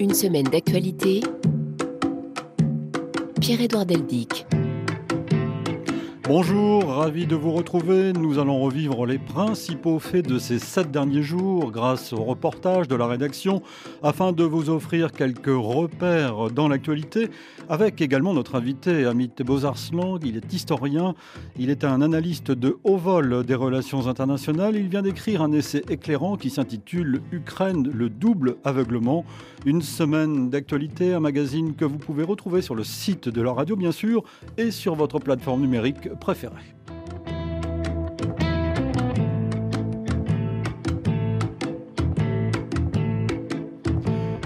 Une semaine d'actualité. Pierre-Édouard Deldic. Bonjour, ravi de vous retrouver. Nous allons revivre les principaux faits de ces sept derniers jours grâce au reportage de la rédaction afin de vous offrir quelques repères dans l'actualité avec également notre invité Amit Beaux-Arslang. Il est historien, il est un analyste de haut vol des relations internationales. Il vient d'écrire un essai éclairant qui s'intitule Ukraine, le double aveuglement. Une semaine d'actualité, un magazine que vous pouvez retrouver sur le site de la radio bien sûr et sur votre plateforme numérique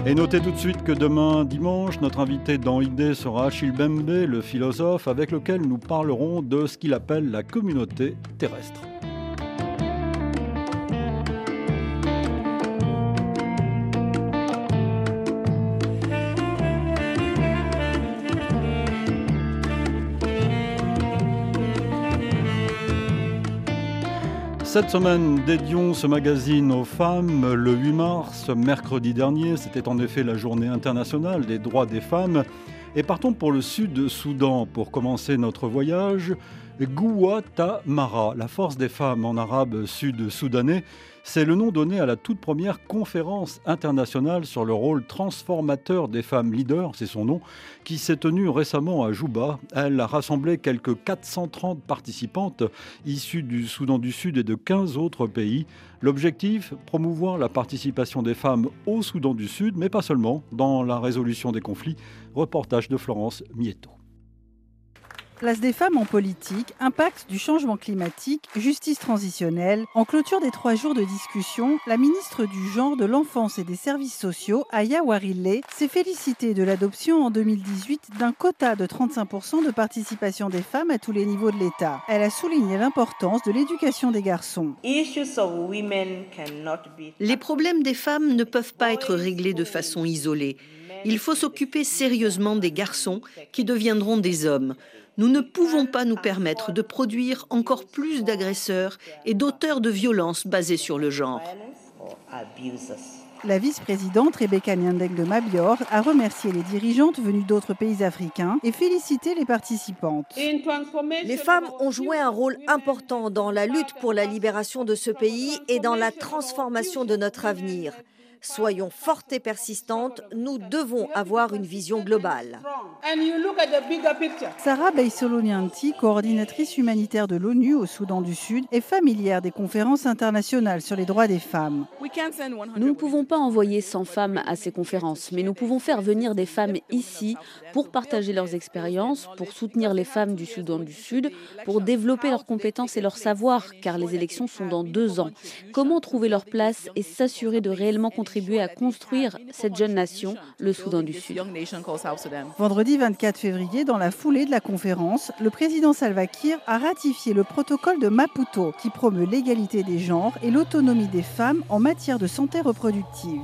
Et notez tout de suite que demain dimanche, notre invité dans Idée sera Achille Bembe, le philosophe, avec lequel nous parlerons de ce qu'il appelle la communauté terrestre. Cette semaine, dédions ce magazine aux femmes. Le 8 mars, mercredi dernier, c'était en effet la journée internationale des droits des femmes. Et partons pour le sud Soudan pour commencer notre voyage. Gouatamara, la force des femmes en arabe sud-soudanais, c'est le nom donné à la toute première conférence internationale sur le rôle transformateur des femmes leaders, c'est son nom, qui s'est tenue récemment à Juba. Elle a rassemblé quelques 430 participantes issues du Soudan du Sud et de 15 autres pays. L'objectif, promouvoir la participation des femmes au Soudan du Sud, mais pas seulement, dans la résolution des conflits. Reportage de Florence Mieto. Place des femmes en politique, impact du changement climatique, justice transitionnelle. En clôture des trois jours de discussion, la ministre du Genre, de l'Enfance et des Services sociaux, Aya Warille, s'est félicitée de l'adoption en 2018 d'un quota de 35% de participation des femmes à tous les niveaux de l'État. Elle a souligné l'importance de l'éducation des garçons. Les problèmes des femmes ne peuvent pas être réglés de façon isolée. Il faut s'occuper sérieusement des garçons qui deviendront des hommes. Nous ne pouvons pas nous permettre de produire encore plus d'agresseurs et d'auteurs de violences basées sur le genre. La vice-présidente Rebecca Nyandek de Mabior a remercié les dirigeantes venues d'autres pays africains et félicité les participantes. Les femmes ont joué un rôle important dans la lutte pour la libération de ce pays et dans la transformation de notre avenir. Soyons fortes et persistantes, nous devons avoir une vision globale. Sarah Beissolonianti, coordinatrice humanitaire de l'ONU au Soudan du Sud, est familière des conférences internationales sur les droits des femmes. Nous ne pouvons pas envoyer 100 femmes à ces conférences, mais nous pouvons faire venir des femmes ici pour partager leurs expériences, pour soutenir les femmes du Soudan du Sud, pour développer leurs compétences et leur savoir, car les élections sont dans deux ans. Comment trouver leur place et s'assurer de réellement contribuer à construire cette jeune nation, le Soudan du Sud. Vendredi 24 février, dans la foulée de la conférence, le président Salva Kiir a ratifié le protocole de Maputo qui promeut l'égalité des genres et l'autonomie des femmes en matière de santé reproductive.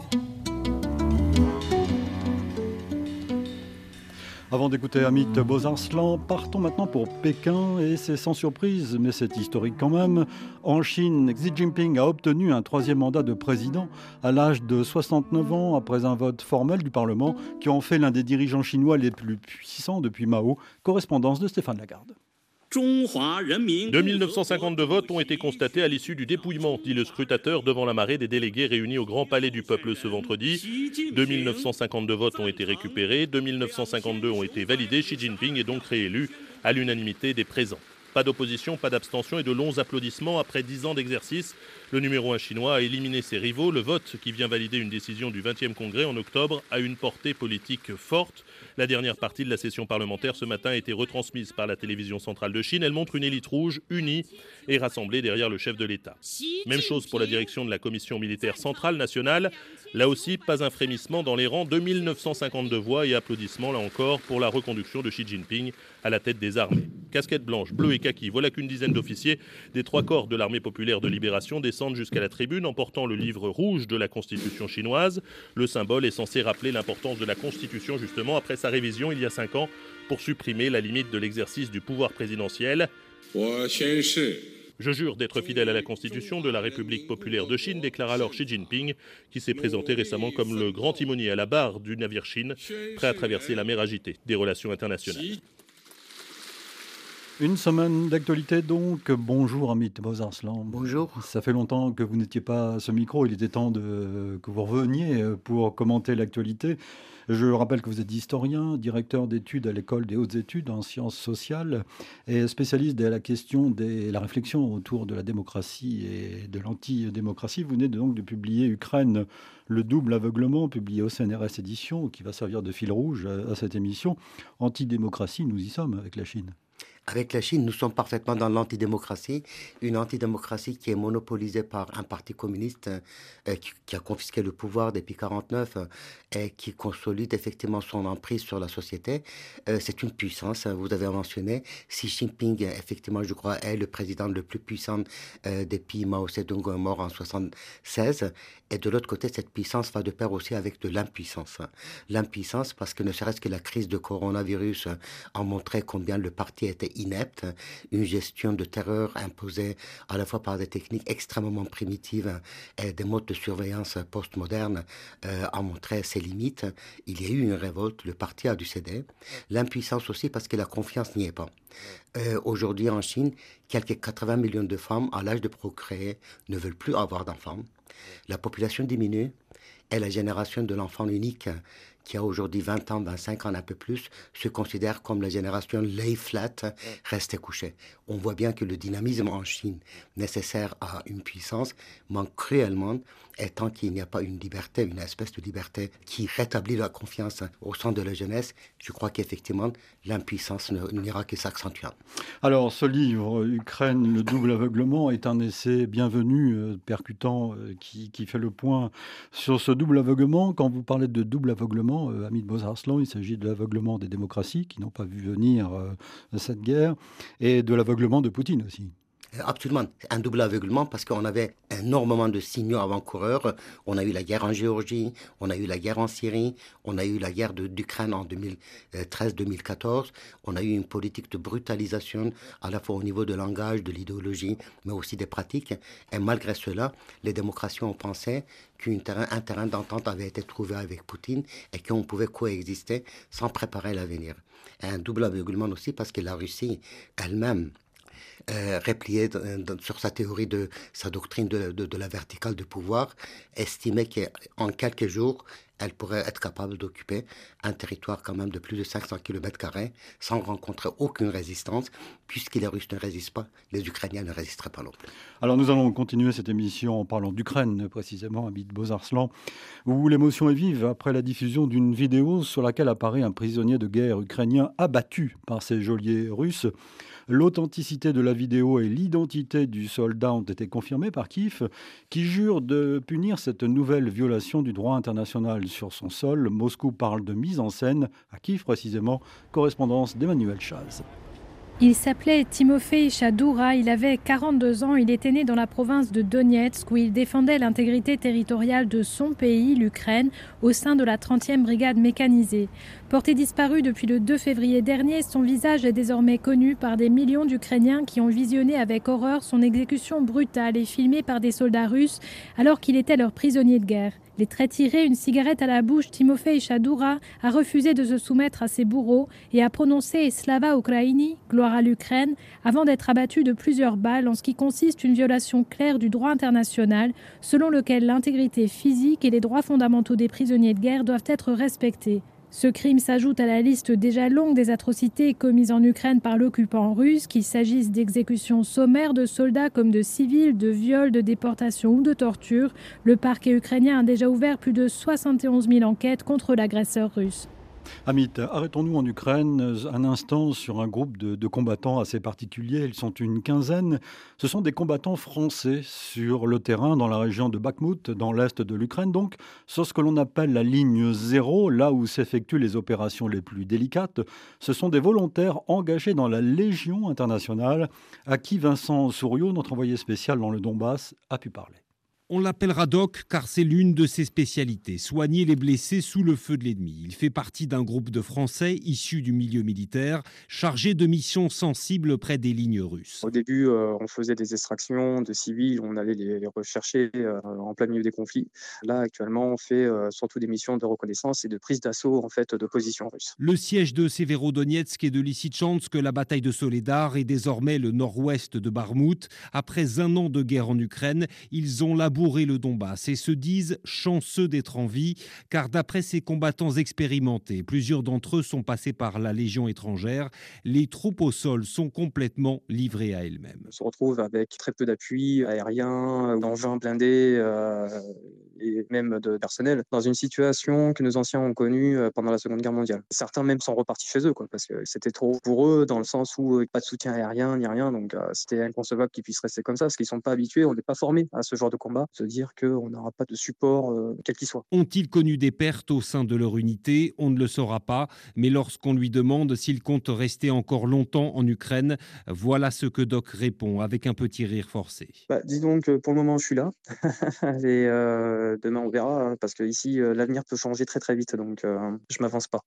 Avant d'écouter Amit Beaux-Arslan, partons maintenant pour Pékin et c'est sans surprise, mais c'est historique quand même. En Chine, Xi Jinping a obtenu un troisième mandat de président à l'âge de 69 ans après un vote formel du Parlement qui en fait l'un des dirigeants chinois les plus puissants depuis Mao. Correspondance de Stéphane Lagarde. 2952 votes ont été constatés à l'issue du dépouillement, dit le scrutateur devant la marée des délégués réunis au Grand Palais du Peuple ce vendredi. 2952 votes ont été récupérés, 2952 ont été validés. Xi Jinping est donc réélu à l'unanimité des présents. Pas d'opposition, pas d'abstention et de longs applaudissements après dix ans d'exercice. Le numéro 1 chinois a éliminé ses rivaux. Le vote, qui vient valider une décision du 20e congrès en octobre, a une portée politique forte. La dernière partie de la session parlementaire ce matin a été retransmise par la télévision centrale de Chine. Elle montre une élite rouge unie et rassemblée derrière le chef de l'État. Même chose pour la direction de la commission militaire centrale nationale. Là aussi, pas un frémissement dans les rangs. 2952 voix et applaudissements, là encore, pour la reconduction de Xi Jinping à la tête des armées. Casquette blanche, bleue et kaki, voilà qu'une dizaine d'officiers des trois corps de l'armée populaire de libération descendent jusqu'à la tribune en portant le livre rouge de la Constitution chinoise. Le symbole est censé rappeler l'importance de la Constitution, justement, après sa révision il y a cinq ans, pour supprimer la limite de l'exercice du pouvoir présidentiel. Je jure d'être fidèle à la Constitution de la République populaire de Chine, déclare alors Xi Jinping, qui s'est présenté récemment comme le grand timonier à la barre du navire Chine, prêt à traverser la mer agitée des relations internationales. Une semaine d'actualité donc. Bonjour Amit Bozarslan. Bonjour. Ça fait longtemps que vous n'étiez pas à ce micro. Il était temps de, que vous reveniez pour commenter l'actualité. Je rappelle que vous êtes historien, directeur d'études à l'école des hautes études en sciences sociales et spécialiste de la question de la réflexion autour de la démocratie et de l'antidémocratie. Vous venez donc de publier Ukraine, le double aveuglement, publié au CNRS Édition, qui va servir de fil rouge à cette émission. Antidémocratie, nous y sommes avec la Chine. Avec la Chine, nous sommes parfaitement dans l'antidémocratie, une antidémocratie qui est monopolisée par un parti communiste euh, qui, a confisqué le pouvoir depuis 49 euh, et qui consolide effectivement son emprise sur la société. Euh, c'est une puissance, hein, vous avez mentionné. Xi Jinping, effectivement, je crois, est le président le plus puissant depuis Mao Zedong mort en 76. Et de l'autre côté, cette puissance va de pair aussi avec de l'impuissance. L'impuissance parce que ne serait-ce que la crise de coronavirus a montré combien le parti était inepte, une gestion de terreur imposée à la fois par des techniques extrêmement primitives et des modes de surveillance postmodernes euh, a montré ses limites. Il y a eu une révolte, le parti a dû céder. L'impuissance aussi parce que la confiance n'y est pas. Euh, aujourd'hui en Chine, quelques 80 millions de femmes à l'âge de procréer ne veulent plus avoir d'enfants. La population diminue et la génération de l'enfant unique qui a aujourd'hui 20 ans, 25 ans, un peu plus, se considère comme la génération lay flat, restée couchée. On voit bien que le dynamisme en Chine, nécessaire à une puissance, manque cruellement, et tant qu'il n'y a pas une liberté, une espèce de liberté qui rétablit la confiance au sein de la jeunesse, je crois qu'effectivement, l'impuissance n'ira que s'accentuant. Alors, ce livre, Ukraine, le double aveuglement, est un essai bienvenu, euh, percutant, euh, qui, fait le point sur ce double aveuglement. Quand vous parlez de double aveuglement, euh, Amit Bozarslan, il s'agit de l'aveuglement des démocraties qui n'ont pas vu venir euh, cette guerre et de l'aveuglement de Poutine aussi. Absolument, un double aveuglement parce qu'on avait énormément de signaux avant-coureurs. On a eu la guerre en Géorgie, on a eu la guerre en Syrie, on a eu la guerre d'Ukraine en 2013-2014. On a eu une politique de brutalisation à la fois au niveau de langage, de l'idéologie, mais aussi des pratiques. Et malgré cela, les démocraties ont pensé qu'un terrain, terrain d'entente avait été trouvé avec Poutine et qu'on pouvait coexister sans préparer l'avenir. Un double aveuglement aussi parce que la Russie elle-même euh, sur sa théorie de sa doctrine de, la verticale de pouvoir, estimait qu'en quelques jours, elle pourrait être capable d'occuper un territoire quand même de plus de 500 km sans rencontrer aucune résistance, puisque les Russes ne résistent pas, les Ukrainiens ne résisteraient pas non plus. Alors nous allons continuer cette émission en parlant d'Ukraine, précisément, à Beaux-Arslan, où l'émotion est vive après la diffusion d'une vidéo sur laquelle apparaît un prisonnier de guerre ukrainien abattu par ses geôliers russes. L'authenticité de la vidéo et l'identité du soldat ont été confirmées par Kiev, qui jure de punir cette nouvelle violation du droit international sur son sol. Moscou parle de mise en scène, à Kiev précisément, correspondance d'Emmanuel Chaz. Il s'appelait Timofey Chadoura, il avait 42 ans, il était né dans la province de Donetsk où il défendait l'intégrité territoriale de son pays, l'Ukraine, au sein de la 30e brigade mécanisée. Porté disparu depuis le 2 février dernier, son visage est désormais connu par des millions d'Ukrainiens qui ont visionné avec horreur son exécution brutale et filmée par des soldats russes alors qu'il était leur prisonnier de guerre. Les traits tirés, une cigarette à la bouche, Timofey Chadoura a refusé de se soumettre à ses bourreaux et a prononcé Slava Ukraini, gloire à l'Ukraine, avant d'être abattu de plusieurs balles en ce qui consiste une violation claire du droit international, selon lequel l'intégrité physique et les droits fondamentaux des prisonniers de guerre doivent être respectés. Ce crime s'ajoute à la liste déjà longue des atrocités commises en Ukraine par l'occupant russe, qu'il s'agisse d'exécutions sommaires de soldats comme de civils, de viols, de déportations ou de tortures. Le parquet ukrainien a déjà ouvert plus de 71 000 enquêtes contre l'agresseur russe. Amit, arrêtons-nous en Ukraine un instant sur un groupe de, combattants assez particuliers. Ils sont une quinzaine. Ce sont des combattants français sur le terrain dans la région de Bakhmut, dans l'est de l'Ukraine, donc sur ce que l'on appelle la ligne zéro, là où s'effectuent les opérations les plus délicates. Ce sont des volontaires engagés dans la Légion internationale, à qui Vincent Souriau, notre envoyé spécial dans le Donbass, a pu parler. On l'appellera Doc car c'est l'une de ses spécialités, soigner les blessés sous le feu de l'ennemi. Il fait partie d'un groupe de Français issus du milieu militaire, chargés de missions sensibles près des lignes russes. Au début, euh, on faisait des extractions de civils, on allait les rechercher euh, en plein milieu des conflits. Là, actuellement, on fait euh, surtout des missions de reconnaissance et de prise d'assaut en fait de positions russes. Le siège de Severodonetsk et de Lysychansk, la bataille de Soledar et désormais le nord-ouest de Barmout. Après un an de guerre en Ukraine, ils ont labouré le Donbass et se disent chanceux d'être en vie, car d'après ces combattants expérimentés, plusieurs d'entre eux sont passés par la Légion étrangère, les troupes au sol sont complètement livrées à elles-mêmes. On se retrouve avec très peu d'appui aérien, d'engins blindés euh, et même de personnel dans une situation que nos anciens ont connue euh, pendant la Seconde Guerre mondiale. Certains même sont repartis chez eux, quoi, parce que c'était trop pour eux, dans le sens où euh, pas de soutien aérien ni rien, donc c'était inconcevable qu'ils puissent rester comme ça, parce qu'ils sont pas habitués, on n'est pas formés à ce genre de combat se dire qu'on n'aura pas de support, euh, quel qu'il soit. Ont-ils connu des pertes au sein de leur unité? On ne le saura pas, mais lorsqu'on lui demande s'il compte rester encore longtemps en Ukraine, voilà ce que Doc répond avec un petit rire forcé. Bah, dis donc, pour le moment, je suis là. Et euh, demain, on verra, hein, parce que ici, euh, l'avenir peut changer très très vite, donc je m'avance pas.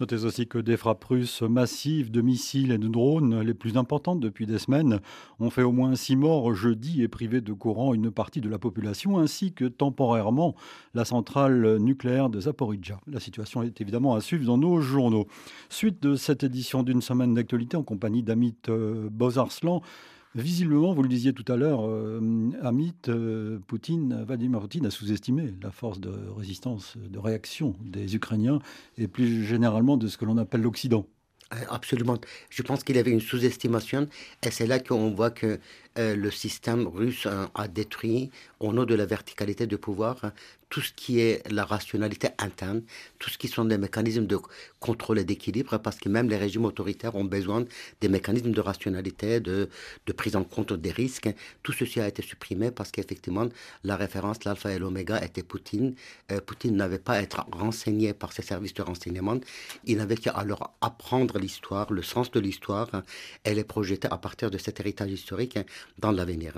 Notez aussi que des frappes russes massives de missiles et de drones, les plus importantes depuis des semaines, ont fait au moins six morts jeudi et privé de courant une partie de la population, ainsi que temporairement la centrale nucléaire de Zaporizhia. La situation est évidemment à suivre dans nos journaux. Suite de cette édition d'une semaine d'actualité en compagnie d'Amit euh, Bozarslan, Visiblement, vous le disiez tout à l'heure, euh, Amit, euh, Poutine, Vladimir Poutine a sous-estimé la force de résistance, de réaction des Ukrainiens et plus généralement de ce que l'on appelle l'Occident. Absolument. Je pense qu'il avait une sous-estimation et c'est là qu'on voit que euh, le système russe a détruit, au nom de la verticalité de pouvoir, tout ce qui est la rationalité interne, tout ce qui sont des mécanismes de contrôle et d'équilibre, parce que même les régimes autoritaires ont besoin des mécanismes de rationalité, de, de prise en compte des risques. Tout ceci a été supprimé parce qu'effectivement, la référence, l'alpha et l'oméga, était Poutine. Euh, Poutine n'avait pas à être renseigné par ses services de renseignement. Il n'avait qu'à leur apprendre l'histoire, le sens de l'histoire, et les projeter à partir de cet héritage historique dans l'avenir.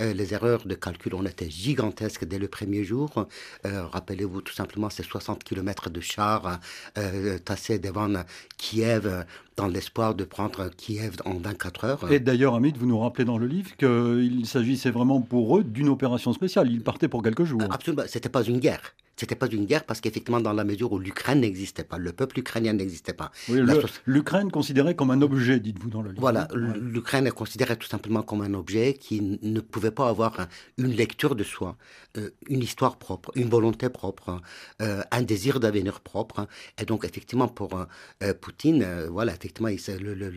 Euh, les erreurs de calcul ont été gigantesques dès le premier jour. Euh, rappelez-vous tout simplement ces 60 km de chars euh, tassés devant Kiev dans l'espoir de prendre Kiev en 24 heures. Et d'ailleurs, Amit, vous nous rappelez dans le livre qu'il s'agissait vraiment pour eux d'une opération spéciale. Ils partaient pour quelques jours. Absolument, c'était pas une guerre. C'était pas une guerre parce qu'effectivement, dans la mesure où l'Ukraine n'existait pas, le peuple ukrainien n'existait pas. Oui, L'Ukraine considérée comme un objet, dites-vous dans le livre. Voilà, l'Ukraine est considérée tout simplement comme un objet qui ne pouvait pas avoir une lecture de soi, euh, une histoire propre, une volonté propre, euh, un désir d'avenir propre. Et donc, effectivement, pour euh, Poutine, voilà, effectivement,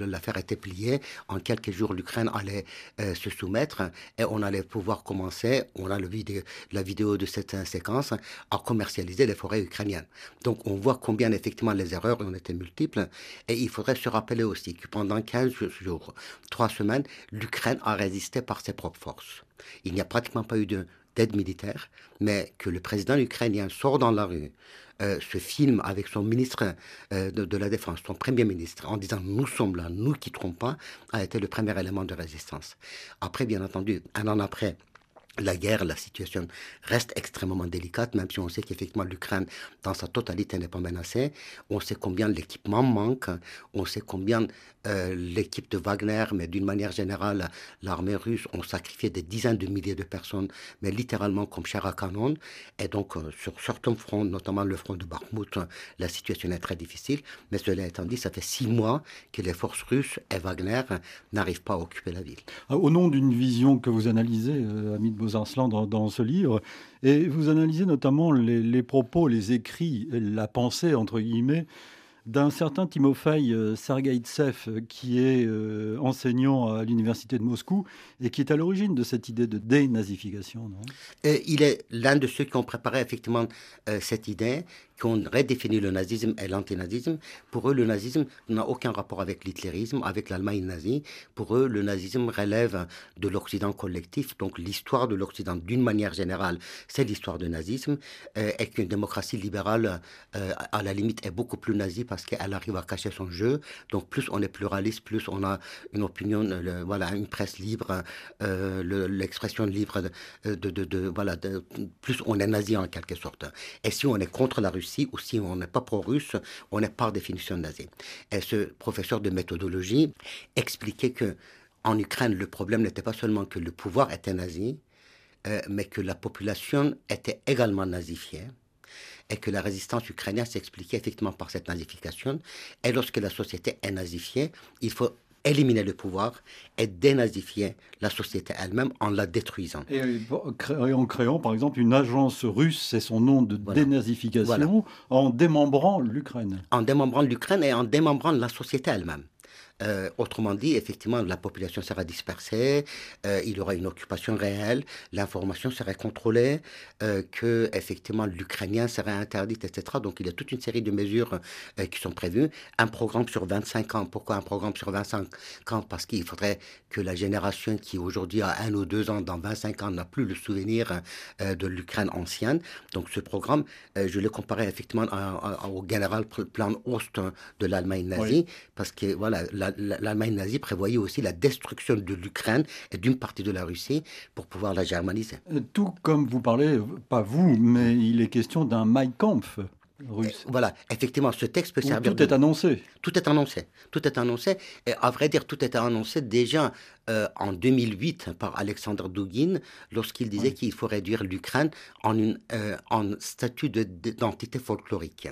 l'affaire était pliée. En quelques jours, l'Ukraine allait se soumettre et on allait pouvoir commencer. On a le vidéo, la vidéo de cette séquence à commercialiser les forêts ukrainiennes. Donc on voit combien effectivement les erreurs ont été multiples. Et il faudrait se rappeler aussi que pendant 15 jours, 3 semaines, l'Ukraine a résisté par ses propres forces. Il n'y a pratiquement pas eu d'aide militaire, mais que le président ukrainien sort dans la rue, euh, se filme avec son ministre euh, de, de, la Défense, son Premier ministre, en disant nous sommes là, nous quitterons pas, a été le premier élément de résistance. Après, bien entendu, un an après, la guerre, la situation reste extrêmement délicate, même si on sait qu'effectivement l'Ukraine, dans sa totalité, n'est pas menacée. On sait combien l'équipement manque, on sait combien euh, l'équipe de Wagner, mais d'une manière générale, l'armée russe ont sacrifié des dizaines de milliers de personnes, mais littéralement comme chair à canon. Et donc, euh, sur certains fronts, notamment le front de Bakhmut, la situation est très difficile. Mais cela étant dit, ça fait six mois que les forces russes et Wagner n'arrivent pas à occuper la ville. Ah, au nom d'une vision que vous analysez, euh, Bozarslan, dans, dans, ce livre, et vous analysez notamment les, propos, les écrits, la pensée, entre guillemets, d'un certain Timofey euh, Sergaïtsev, euh, qui est euh, enseignant à l'université de Moscou et qui est à l'origine de cette idée de dénazification. il est l'un de ceux qui ont préparé effectivement cette idée qui ont redéfini le nazisme et l'antinazisme. Pour eux, le nazisme n'a aucun rapport avec l'hitlérisme, avec l'Allemagne nazie. Pour eux, le nazisme relève de l'Occident collectif. Donc l'histoire de l'Occident, d'une manière générale, c'est l'histoire du nazisme. Euh, et qu'une démocratie libérale, euh, à la limite, est beaucoup plus nazie parce qu'elle arrive à cacher son jeu. Donc plus on est pluraliste, plus on a une opinion, voilà, une presse libre, l'expression libre de, de, voilà, plus on est nazi en quelque sorte. Et si on est contre la Russie ou si on n'est pas pro-russe, on est par définition nazi. Et ce professeur de méthodologie expliquait que en Ukraine, le problème n'était pas seulement que le pouvoir était nazi, euh, mais que la population était également nazifiée et que la résistance ukrainienne s'expliquait effectivement par cette nazification. Et lorsque la société est nazifiée, il faut éliminer le pouvoir et dénazifier la société elle-même en la détruisant. Et en créant par exemple une agence russe, c'est son nom de dénazification, en démembrant l'Ukraine. En démembrant l'Ukraine et en démembrant la société elle-même. Euh, autrement dit, effectivement, la population sera dispersée, euh, il y aura une occupation réelle, l'information serait contrôlée, euh, que effectivement l'Ukrainien serait interdit, etc. Donc il y a toute une série de mesures qui sont prévues. Un programme sur 25 ans. Pourquoi un programme sur 25 ans? Parce qu'il faudrait que la génération qui aujourd'hui a un ou deux ans, dans 25 ans, n'a plus le souvenir de l'Ukraine ancienne. Donc ce programme, je le comparais effectivement au général plan Ost de l'Allemagne nazie, parce que voilà, la, l'Allemagne nazie prévoyait aussi la destruction de l'Ukraine et d'une partie de la Russie pour pouvoir la germaniser. Euh, tout comme vous parlez, pas vous, mais il est question d'un Mein Kampf. Russe. Voilà, effectivement, ce texte peut servir. Tout est annoncé. Tout est annoncé. Tout est annoncé. Et à vrai dire, tout est annoncé déjà euh, en 2008 par Alexandre Dugin lorsqu'il disait qu'il faut réduire l'Ukraine en, une, euh, en statut d'identité folklorique.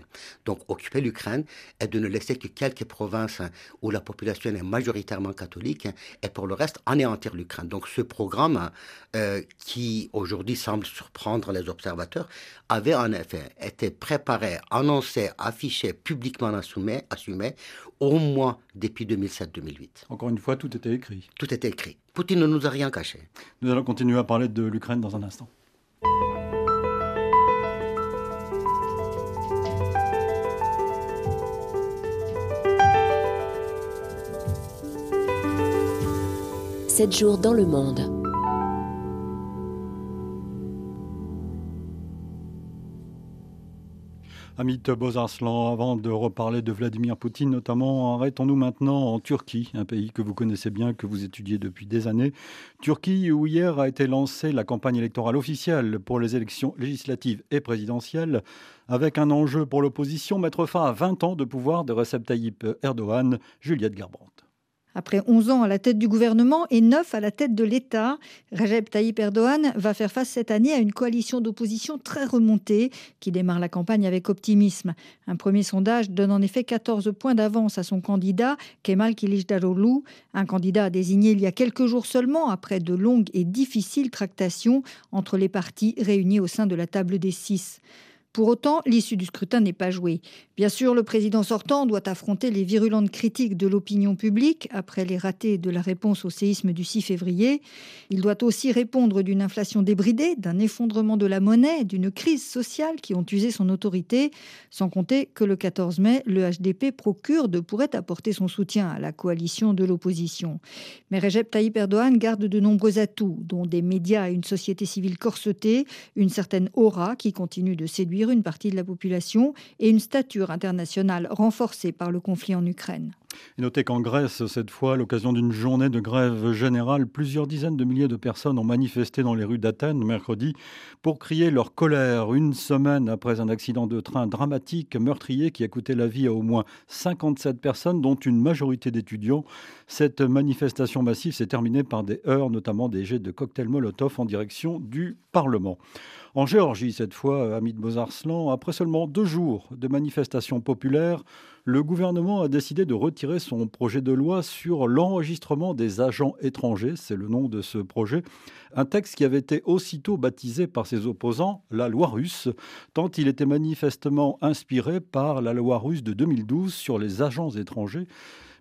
Donc occuper l'Ukraine et de ne laisser que quelques provinces où la population est majoritairement catholique et pour le reste anéantir l'Ukraine. Donc ce programme euh, qui aujourd'hui semble surprendre les observateurs avait en effet été préparé, annoncé, affiché, publiquement assumé, assumé au moins depuis 2007-2008. Encore une fois, tout était écrit. Tout était écrit. Poutine ne nous a rien caché. Nous allons continuer à parler de l'Ukraine dans un instant. Sept jours dans le monde. Amit Bozarslan, avant de reparler de Vladimir Poutine notamment, arrêtons-nous maintenant en Turquie, un pays que vous connaissez bien, que vous étudiez depuis des années. Turquie où hier a été lancée la campagne électorale officielle pour les élections législatives et présidentielles, avec un enjeu pour l'opposition, mettre fin à 20 ans de pouvoir de Recep Tayyip Erdogan, Juliette Garbrandt. Après 11 ans à la tête du gouvernement et 9 à la tête de l'État, Recep Tayyip Erdogan va faire face cette année à une coalition d'opposition très remontée qui démarre la campagne avec optimisme. Un premier sondage donne en effet 14 points d'avance à son candidat, Kemal Kılıçdaroğlu, un candidat désigné il y a quelques jours seulement après de longues et difficiles tractations entre les partis réunis au sein de la table des six. Pour autant, l'issue du scrutin n'est pas jouée. Bien sûr, le président sortant doit affronter les virulentes critiques de l'opinion publique après les ratés de la réponse au séisme du 6 février. Il doit aussi répondre d'une inflation débridée, d'un effondrement de la monnaie, d'une crise sociale qui ont usé son autorité, sans compter que le 14 mai, le HDP procure pourrait apporter son soutien à la coalition de l'opposition. Mais Recep Tayyip Erdogan garde de nombreux atouts, dont des médias et une société civile corsetée, une certaine aura qui continue de séduire une partie de la population et une stature internationale renforcée par le conflit en Ukraine. Notez qu'en Grèce, cette fois, à l'occasion d'une journée de grève générale, plusieurs dizaines de milliers de personnes ont manifesté dans les rues d'Athènes mercredi pour crier leur colère une semaine après un accident de train dramatique, meurtrier, qui a coûté la vie à au moins 57 personnes, dont une majorité d'étudiants. Cette manifestation massive s'est terminée par des heurts, notamment des jets de cocktails Molotov en direction du Parlement. En Géorgie, cette fois, Amit Bozarslan, après seulement deux jours de manifestations populaires, le gouvernement a décidé de retirer son projet de loi sur l'enregistrement des agents étrangers, c'est le nom de ce projet, un texte qui avait été aussitôt baptisé par ses opposants la loi russe, tant il était manifestement inspiré par la loi russe de 2012 sur les agents étrangers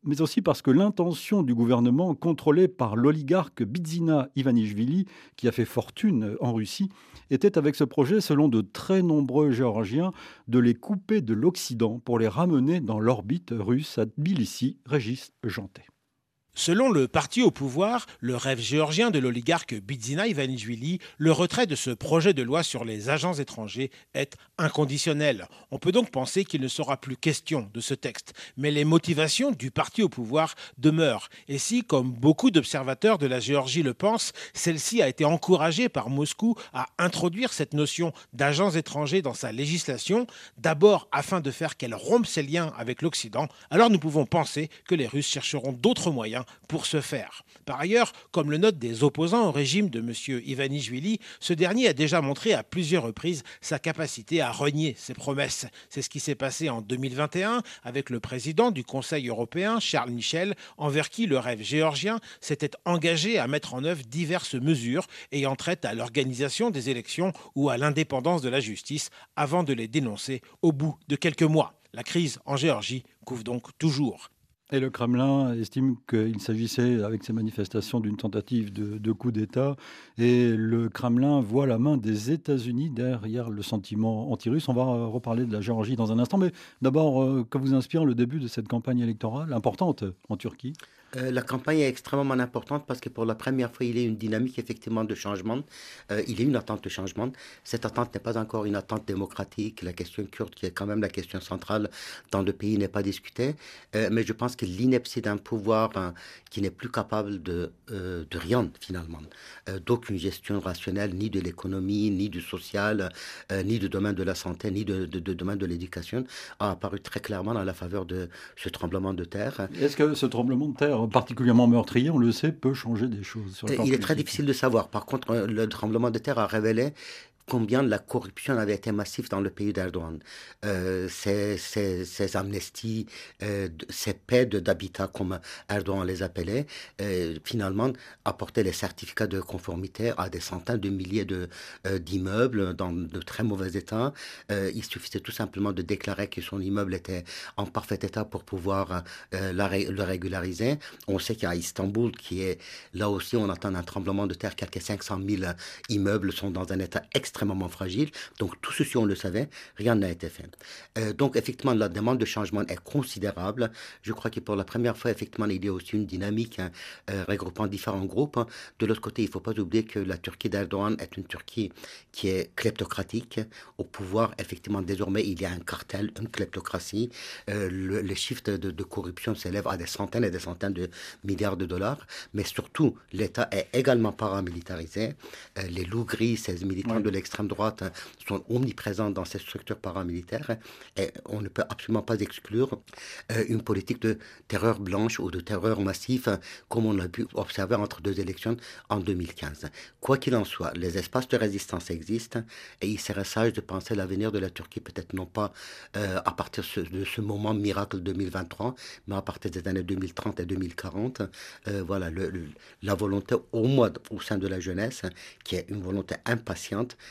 mais aussi parce que l'intention du gouvernement, contrôlé par l'oligarque Bidzina Ivanishvili, qui a fait fortune en Russie, était avec ce projet, selon de très nombreux Géorgiens, de les couper de l'Occident pour les ramener dans l'orbite russe à Tbilissi, Régis Janté. Selon le parti au pouvoir, le rêve géorgien de l'oligarque Bidzina Ivanishvili, le retrait de ce projet de loi sur les agents étrangers est inconditionnel. On peut donc penser qu'il ne sera plus question de ce texte. Mais les motivations du parti au pouvoir demeurent. Et si, comme beaucoup d'observateurs de la Géorgie le pensent, celle-ci a été encouragée par Moscou à introduire cette notion d'agents étrangers dans sa législation, d'abord afin de faire qu'elle rompe ses liens avec l'Occident, alors nous pouvons penser que les Russes chercheront d'autres moyens pour ce faire. Par ailleurs, comme le notent des opposants au régime de M. Ivanishvili, ce dernier a déjà montré à plusieurs reprises sa capacité à renier ses promesses. C'est ce qui s'est passé en 2021 avec le président du Conseil européen, Charles Michel, envers qui le rêve géorgien s'était engagé à mettre en œuvre diverses mesures ayant trait à l'organisation des élections ou à l'indépendance de la justice avant de les dénoncer au bout de quelques mois. La crise en Géorgie couvre donc toujours. Et le Kremlin estime qu'il s'agissait, avec ces manifestations, d'une tentative de, coup d'État. Et le Kremlin voit la main des États-Unis derrière le sentiment anti-russe. On va reparler de la Géorgie dans un instant. Mais d'abord, euh, que vous inspire le début de cette campagne électorale importante en Turquie? Euh, la campagne est extrêmement importante parce que pour la première fois, il y a une dynamique effectivement de changement. Euh, il y a une attente de changement. Cette attente n'est pas encore une attente démocratique. La question kurde, qui est quand même la question centrale dans le pays, n'est pas discutée. Euh, mais je pense que l'ineptie d'un pouvoir hein, qui n'est plus capable de, rien finalement, d'aucune gestion rationnelle, ni de l'économie, ni du social, ni du domaine de la santé, ni de, de domaine de l'éducation, a apparu très clairement dans la faveur de ce tremblement de terre. Est-ce que ce tremblement de terre particulièrement meurtrier, on le sait, peut changer des choses. il est très difficile de savoir. Par contre, euh, le tremblement de terre a révélé combien la corruption avait été massive dans le pays d'Erdogan. Euh, ces, ces, amnesties, euh, ces paix d'habitat, comme Erdogan les appelait, euh, finalement apportaient les certificats de conformité à des centaines de milliers d'immeubles dans de très mauvais état. Euh, il suffisait tout simplement de déclarer que son immeuble était en parfait état pour pouvoir le régulariser. On sait qu'à Istanbul, qui est là aussi, on attend un tremblement de terre, quelques 500 000 immeubles sont dans un état extrêmement extrêmement fragile. Donc tout ceci, on le savait, rien n'a été fait. Euh, donc effectivement, la demande de changement est considérable. Je crois que pour la première fois, effectivement, il y a aussi une dynamique hein, euh, regroupant différents groupes. De l'autre côté, il ne faut pas oublier que la Turquie d'Erdogan est une Turquie qui est kleptocratique. Au pouvoir, effectivement, désormais, il y a un cartel, une kleptocratie. Euh, le, les chiffres de, de corruption s'élèvent à des centaines et des centaines de milliards de dollars. Mais surtout, l'État est également paramilitarisé. les loups gris, ces militants de l'extrême l'extrême droite hein, sont omniprésents dans ces structures paramilitaires et on ne peut absolument pas exclure euh, une politique de terreur blanche ou de terreur massif comme on a pu observer entre deux élections en 2015. Quoi qu'il en soit, les espaces de résistance existent et il serait sage de penser l'avenir de la Turquie peut-être non pas euh, à partir de ce moment miracle 2023, mais à partir des années 2030 et 2040. Euh, voilà, la volonté au moins au sein de la jeunesse, qui est une volonté impatiente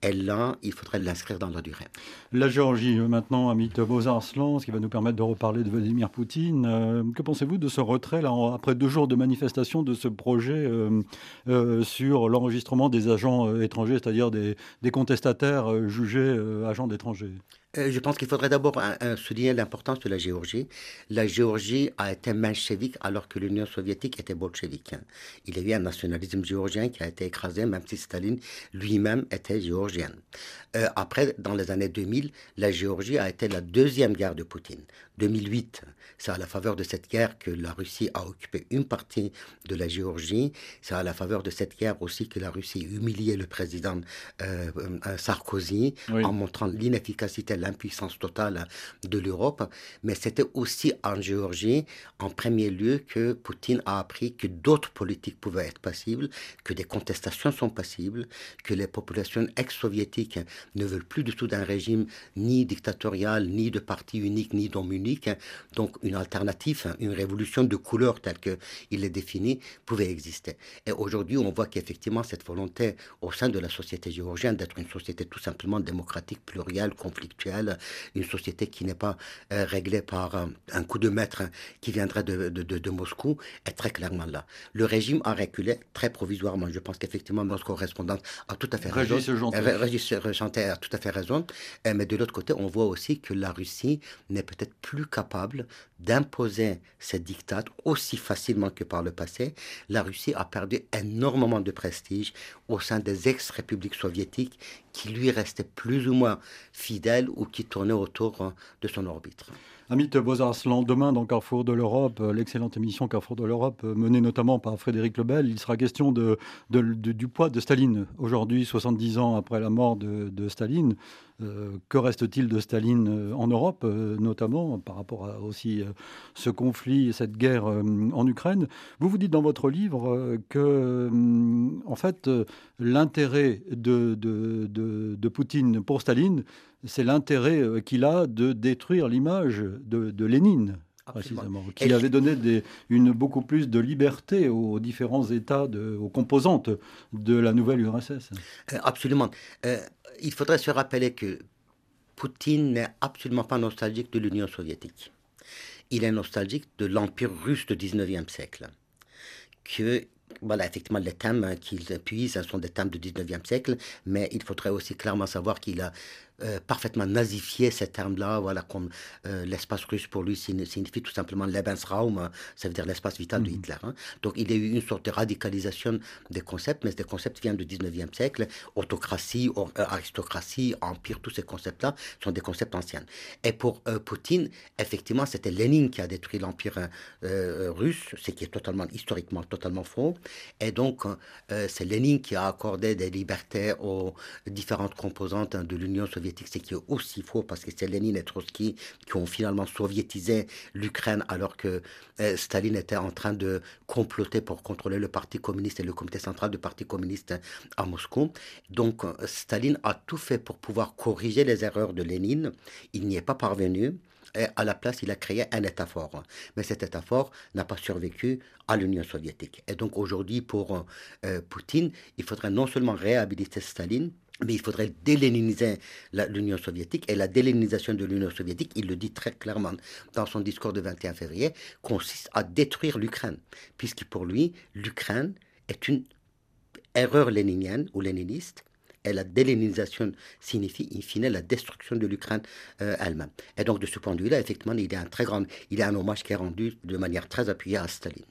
elle là, il faudrait l'inscrire dans la durée. La Géorgie, euh, maintenant, Amit Bozarslan, ce qui va nous permettre de reparler de Vladimir Poutine. Euh, que pensez-vous de ce retrait, là, après deux jours de manifestation, de ce projet euh, sur l'enregistrement des agents étrangers, c'est-à-dire des, des, contestataires jugés agents d'étrangers? Je pense qu'il faudrait d'abord souligner l'importance de la Géorgie. La Géorgie a été menchevique alors que l'Union soviétique était bolchevique. Il y a eu un nationalisme géorgien qui a été écrasé, même si Staline lui-même était géorgien. Euh, après, dans les années 2000, la Géorgie a été la deuxième guerre de Poutine. 2008, c'est à la faveur de cette guerre que la Russie a occupé une partie de la Géorgie. C'est à la faveur de cette guerre aussi que la Russie a humilié le président euh, euh, Sarkozy en montrant l'inefficacité, l'impuissance totale de l'Europe. Mais c'était aussi en Géorgie, en premier lieu, que Poutine a appris que d'autres politiques pouvaient être passibles, que des contestations sont passibles, que les populations ex-soviétiques ne veulent plus du tout d'un régime ni dictatorial, ni de parti unique, ni d'homme unique. Donc une alternative, une révolution de couleur telle qu'il est défini, pouvait exister. Et aujourd'hui, on voit qu'effectivement, cette volonté au sein de la société géorgienne d'être une société tout simplement démocratique, plurielle, conflictuelle, une société qui n'est pas euh, réglée par euh, un coup de maître qui viendrait de, de, de, Moscou, est très clairement là. Le régime a reculé très provisoirement. Je pense qu'effectivement, notre correspondante a tout à fait raison. Régis a tout à fait raison. Euh, mais de l'autre côté, on voit aussi que la Russie n'est peut-être plus capable d'imposer ces dictats aussi facilement que par le passé, la Russie a perdu énormément de prestige au sein des ex-républiques soviétiques qui lui restaient plus ou moins fidèles ou qui tournaient autour hein, de son orbite. Amit Bozarslan, demain dans Carrefour de l'Europe, euh, l'excellente émission Carrefour de l'Europe, euh, menée notamment par Frédéric Lebel, il sera question de, du poids de Staline. Aujourd'hui, 70 ans après la mort de Staline, euh, que reste-t-il de Staline euh, en Europe, euh, notamment par rapport à aussi ce conflit, cette guerre en Ukraine? Vous vous dites dans votre livre que, en fait, l'intérêt de, Poutine pour Staline, c'est l'intérêt qu'il a de détruire l'image de, Lénine précisément, qui avait donné des, une beaucoup plus de liberté aux différents États, de, aux composantes de la nouvelle URSS. Absolument il faudrait se rappeler que Poutine n'est absolument pas nostalgique de l'Union soviétique. Il est nostalgique de l'Empire russe du 19e siècle. Que, voilà, effectivement, les thèmes qu'il puise sont des thèmes du 19e siècle, mais il faudrait aussi clairement savoir qu'il a euh, parfaitement nazifié ces termes-là, voilà, comme euh, l'espace russe pour lui signifie tout simplement Lebensraum, ça veut dire l'espace vital de mhm. Hitler. Hein. Donc il y a eu une sorte de radicalisation des concepts, mais ces concepts viennent du 19e siècle. Autocratie, euh, aristocratie, empire, tous ces concepts-là sont des concepts anciens. Et pour Poutine, effectivement, c'était Lénine qui a détruit l'empire russe, ce qui est totalement, historiquement, totalement faux. Et donc, c'est Lénine qui a accordé des libertés aux différentes composantes de l'Union soviétique c'est qui est aussi faux parce que c'est Lénine et Trotsky qui ont finalement soviétisé l'Ukraine alors que euh, Staline était en train de comploter pour contrôler le Parti communiste et le comité central du Parti communiste à Moscou. Donc euh, Staline a tout fait pour pouvoir corriger les erreurs de Lénine. Il n'y est pas parvenu. Et à la place, il a créé un État fort. Mais cet État fort n'a pas survécu à l'Union soviétique. Et donc aujourd'hui, pour euh, Poutine, il faudrait non seulement réhabiliter Staline, mais il faudrait déléniniser l'Union soviétique. Et la déléninisation de l'Union soviétique, il le dit très clairement dans son discours de 21 février, consiste à détruire l'Ukraine. Puisque pour lui, l'Ukraine est une erreur léninienne ou léniniste. Et la déléninisation signifie, in fine, la destruction de l'Ukraine euh, elle-même. Et donc, de ce point de vue-là, effectivement, il y a un très grand, il y a un hommage qui est rendu de manière très appuyée à Staline.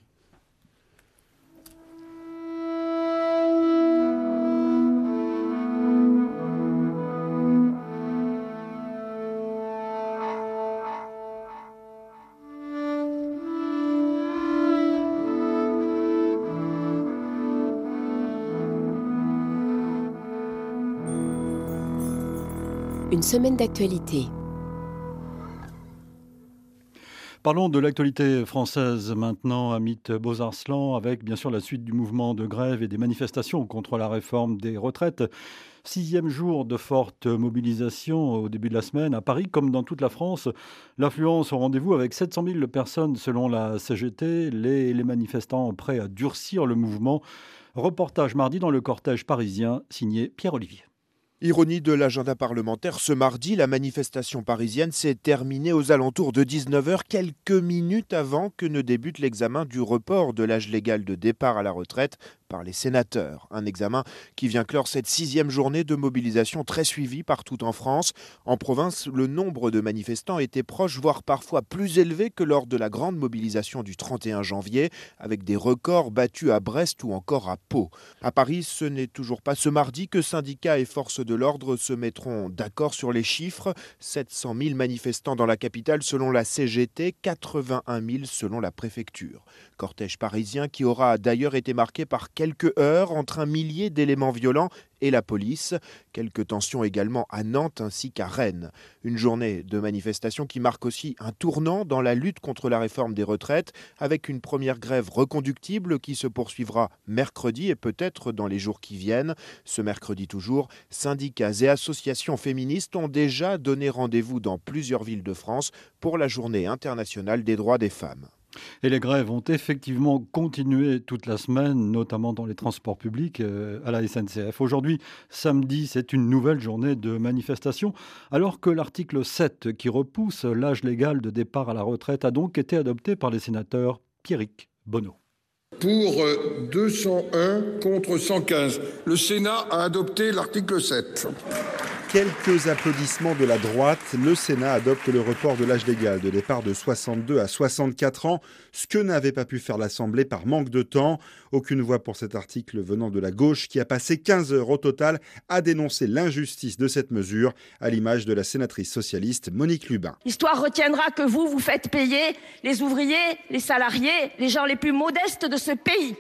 Semaine d'actualité. Parlons de l'actualité française maintenant, Amit Bozarslan, avec bien sûr la suite du mouvement de grève et des manifestations contre la réforme des retraites. Sixième jour de forte mobilisation au début de la semaine à Paris, comme dans toute la France. L'affluence au rendez-vous avec 700 000 personnes selon la CGT, les, les manifestants prêts à durcir le mouvement. Reportage mardi dans le cortège parisien signé Pierre Olivier. Ironie de l'agenda parlementaire, ce mardi, la manifestation parisienne s'est terminée aux alentours de 19h, quelques minutes avant que ne débute l'examen du report de l'âge légal de départ à la retraite par les sénateurs. Un examen qui vient clore cette sixième journée de mobilisation très suivie partout en France. En province, le nombre de manifestants était proche, voire parfois plus élevé que lors de la grande mobilisation du 31 janvier, avec des records battus à Brest ou encore à Pau. À Paris, ce n'est toujours pas ce mardi que syndicats et forces de l'ordre se mettront d'accord sur les chiffres. 700 000 manifestants dans la capitale selon la CGT, 81 000 selon la préfecture. Cortège parisien qui aura d'ailleurs été marqué par quelques heures entre un millier d'éléments violents et la police. Quelques tensions également à Nantes ainsi qu'à Rennes. Une journée de manifestation qui marque aussi un tournant dans la lutte contre la réforme des retraites, avec une première grève reconductible qui se poursuivra mercredi et peut-être dans les jours qui viennent. Ce mercredi toujours, syndicats et associations féministes ont déjà donné rendez-vous dans plusieurs villes de France pour la journée internationale des droits des femmes. Et les grèves ont effectivement continué toute la semaine, notamment dans les transports publics euh, à la SNCF. Aujourd'hui, samedi, c'est une nouvelle journée de manifestation, alors que l'article 7 qui repousse l'âge légal de départ à la retraite a donc été adopté par les sénateurs Pierrick Bonneau. Pour 201 contre 115, le Sénat a adopté l'article 7. Quelques applaudissements de la droite, le Sénat adopte le report de l'âge légal de départ de 62 à 64 ans, ce que n'avait pas pu faire l'Assemblée par manque de temps. Aucune voix pour cet article venant de la gauche qui a passé 15 heures au total à dénoncer l'injustice de cette mesure, à l'image de la sénatrice socialiste Monique Lubin. L'histoire retiendra que vous, vous faites payer les ouvriers, les salariés, les gens les plus modestes de ce pays.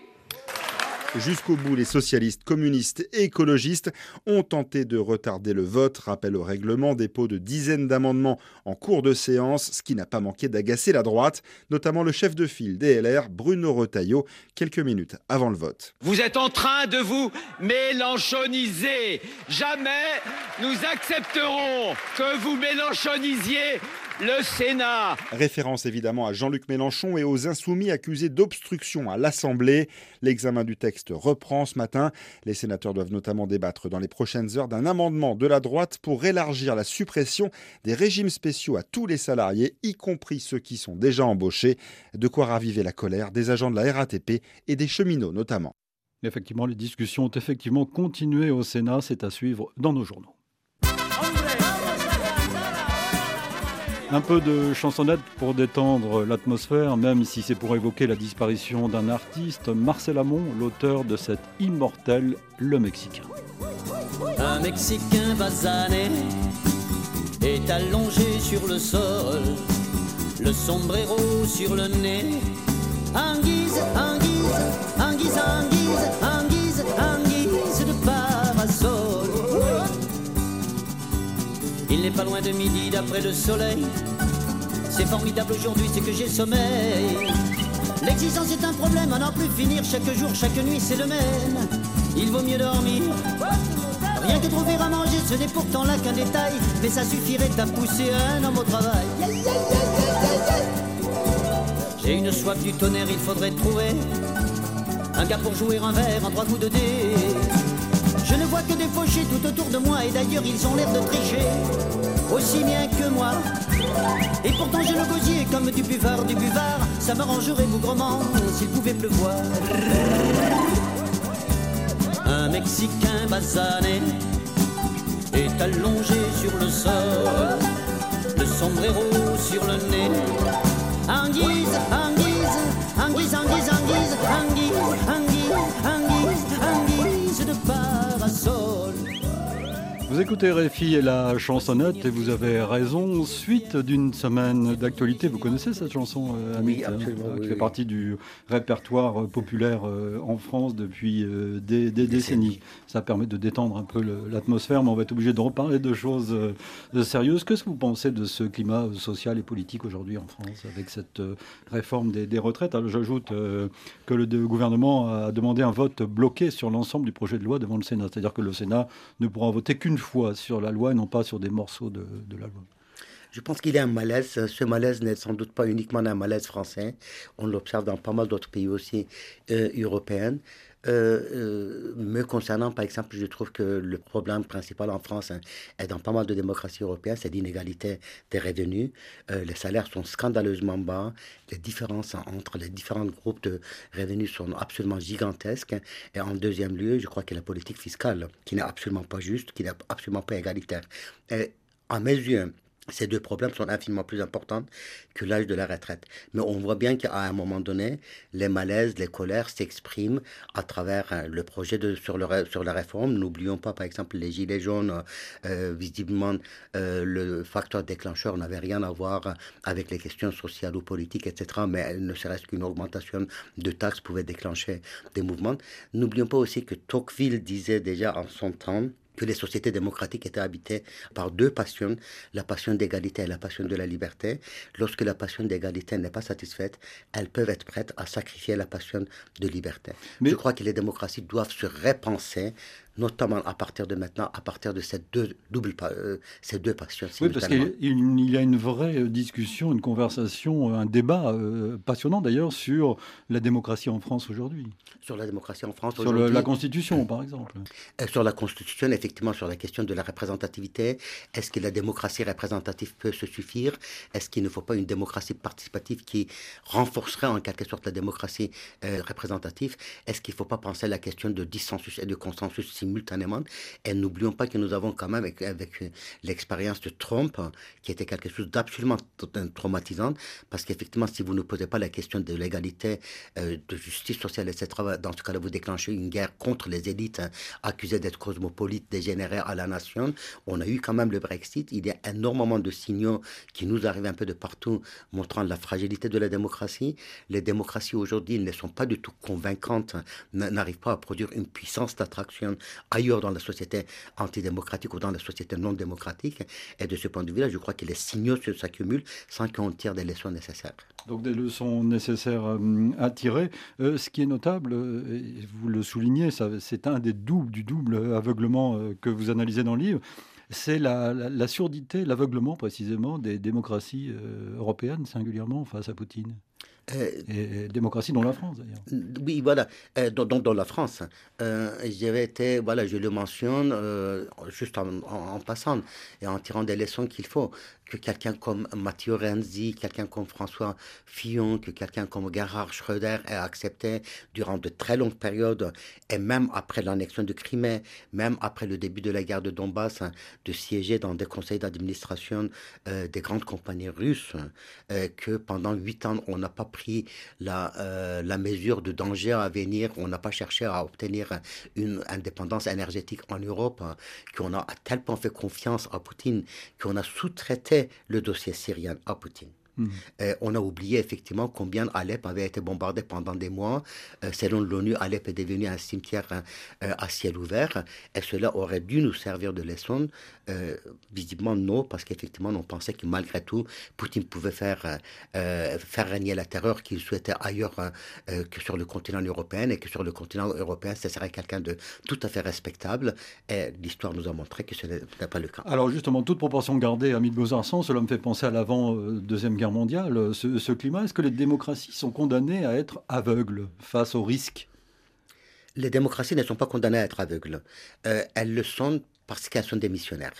Jusqu'au bout, les socialistes, communistes et écologistes ont tenté de retarder le vote. Rappel au règlement, dépôt de dizaines d'amendements en cours de séance, ce qui n'a pas manqué d'agacer la droite, notamment le chef de file DLR, Bruno Retailleau, quelques minutes avant le vote. Vous êtes en train de vous mélanchoniser. Jamais nous accepterons que vous mélanchonisiez le Sénat. Référence évidemment à Jean-Luc Mélenchon et aux insoumis accusés d'obstruction à l'Assemblée. L'examen du texte reprend ce matin. Les sénateurs doivent notamment débattre dans les prochaines heures d'un amendement de la droite pour élargir la suppression des régimes spéciaux à tous les salariés, y compris ceux qui sont déjà embauchés. De quoi raviver la colère des agents de la RATP et des cheminots notamment. Effectivement, les discussions ont effectivement continué au Sénat. C'est à suivre dans nos journaux. Un peu de chansonnette pour détendre l'atmosphère, même si c'est pour évoquer la disparition d'un artiste, Marcel Amont, l'auteur de cet immortel Le Mexicain. Un Mexicain basané est allongé sur le sol, le sombrero sur le nez, anguise, anguise, anguise, anguise, anguise, anguise Il n'est pas loin de midi d'après le soleil. C'est formidable aujourd'hui, c'est que j'ai sommeil. L'existence est un problème à n'en plus finir. Chaque jour, chaque nuit, c'est le même. Il vaut mieux dormir. Rien que trouver à manger, ce n'est pourtant là qu'un détail. Mais ça suffirait à pousser un homme au travail. J'ai une soif du tonnerre, il faudrait trouver un gars pour jouer un verre en trois coups de dé. Je ne vois que des fauchés tout autour de moi et d'ailleurs ils ont l'air de tricher aussi bien que moi. Et pourtant j'ai le gosier comme du buvard, du buvard, ça m'arrangerait bougrement s'il pouvait pleuvoir. Un Mexicain basané Vous écoutez Réfi et la chansonnette et vous avez raison. Suite d'une semaine d'actualité, vous connaissez cette chanson, euh, Amit, Oui, hein, absolument, qui oui, fait oui. partie du répertoire euh, populaire euh, en France depuis euh, des, des décennies. Ça permet de détendre un peu le- l'atmosphère, mais on va être obligé de reparler de choses sérieuses. Qu'est-ce que vous pensez de ce climat social et politique aujourd'hui en France avec cette réforme des, des retraites? J'ajoute que le de- gouvernement a demandé un vote bloqué sur l'ensemble du projet de loi devant le Sénat. C'est-à-dire que le Sénat ne pourra voter qu'une fois sur la loi et non pas sur des morceaux de, la loi. Je pense qu'il y a un malaise. Ce malaise n'est sans doute pas uniquement un malaise français. On l'observe dans pas mal d'autres pays aussi euh, européens. Euh, euh, me concernant, par exemple, je trouve que le problème principal en France hein, et dans pas mal de démocraties européennes, c'est l'inégalité des revenus. Euh, les salaires sont scandaleusement bas. Les différences entre les différents groupes de revenus sont absolument gigantesques. Et en deuxième lieu, je crois que la politique fiscale, qui n'est absolument pas juste, qui n'est absolument pas égalitaire. Et à mes yeux, ces deux problèmes sont infiniment plus importants que l'âge de la retraite. Mais on voit bien qu'à un moment donné, les malaises, les colères s'expriment à travers euh, le projet de, sur, le, sur la réforme. N'oublions pas, par exemple, les gilets jaunes. euh, visiblement, euh, le facteur déclencheur n'avait rien à voir avec les questions sociales ou politiques, etc. Mais ne serait-ce qu'une augmentation de taxes pouvait déclencher des mouvements. N'oublions pas aussi que Tocqueville disait déjà en son temps que les sociétés démocratiques étaient habitées par deux passions, la passion d'égalité et la passion de la liberté. Lorsque la passion d'égalité n'est pas satisfaite, elles peuvent être prêtes à sacrifier la passion de liberté. Je crois que les démocraties doivent se repenser, notamment à partir de maintenant, à partir de ces deux, doubles, pa- euh, ces deux passions. Oui, parce qu'il il- y a une vraie euh, discussion, une conversation, euh, un débat euh, passionnant d'ailleurs sur la démocratie en France aujourd'hui. Sur la démocratie en France Sur le- aujourd'hui. la Constitution, par exemple. Sur la Constitution, effectivement, sur la question de la représentativité, est-ce que la démocratie représentative peut se suffire? Est-ce qu'il ne faut pas une démocratie participative qui renforcerait en quelque sorte la démocratie euh, représentative? Est-ce qu'il ne faut pas penser à la question de dissensus et de consensus simultanément. Et n'oublions pas que nous avons quand même, avec, avec l'expérience de Trump, qui était quelque chose d'absolument traumatisant, parce qu'effectivement, si vous ne posez pas la question de l'égalité, euh, de justice sociale, etc., dans ce cas-là, vous déclenchez une guerre contre les élites hein, accusées d'être cosmopolites, dégénérées à la nation. On a eu quand même le Brexit. Il y a énormément de signaux qui nous arrivent un peu de partout, montrant la fragilité de la démocratie. Les démocraties aujourd'hui ne sont pas du tout convaincantes, n'arrivent pas à produire une puissance d'attraction ailleurs dans la société antidémocratique ou dans la société non démocratique. Et de ce point de vue-là, je crois que les signaux s'accumulent sans qu'on tire des leçons nécessaires. Donc des leçons nécessaires euh, à tirer. Euh, ce qui est notable, euh, vous le soulignez, c'est un des doubles du double aveuglement que vous analysez dans le livre c'est la, surdité, l'aveuglement précisément des démocraties européennes singulièrement face à Poutine. Euh, et, démocratie dans la France, d'ailleurs. Oui, voilà, euh, dans, dans, la France. Euh, J'avais été, voilà, je le mentionne euh, juste en, en, passant et en tirant des leçons qu'il faut que quelqu'un comme Matthieu Renzi, quelqu'un comme François Fillon, que quelqu'un comme Gerhard Schröder ait accepté durant de très longues périodes, et même après l'annexion de Crimée, même après le début de la guerre de Donbass, de siéger dans des conseils d'administration euh, des grandes compagnies russes, euh, que pendant huit ans, on n'a pas pris la, euh, la mesure de danger à venir, on n'a pas cherché à obtenir une indépendance énergétique en Europe, qu'on a à tel point fait confiance à Poutine, qu'on a sous-traité le dossier syrien à Poutine. Mhm. Euh, on a oublié effectivement combien Alep avait été bombardé pendant des mois. Euh, selon l'ONU, Alep est devenu un cimetière euh, à ciel ouvert. Et cela aurait dû nous servir de leçon. visiblement, non, parce qu'effectivement, on pensait que malgré tout, Poutine pouvait faire, faire régner la terreur qu'il souhaitait ailleurs que sur le continent européen et que sur le continent européen, ce serait quelqu'un de tout à fait respectable. Et l'histoire nous a montré que ce n'est pas le cas. Alors justement, toute proportion gardée, Ami de Besançon, cela me fait penser à l'avant-deuxième guerre mondiale, ce, climat, est-ce que les démocraties sont condamnées à être aveugles face aux risques? Les démocraties ne sont pas condamnées à être aveugles. Euh, elles le sont parce qu'elles sont des missionnaires.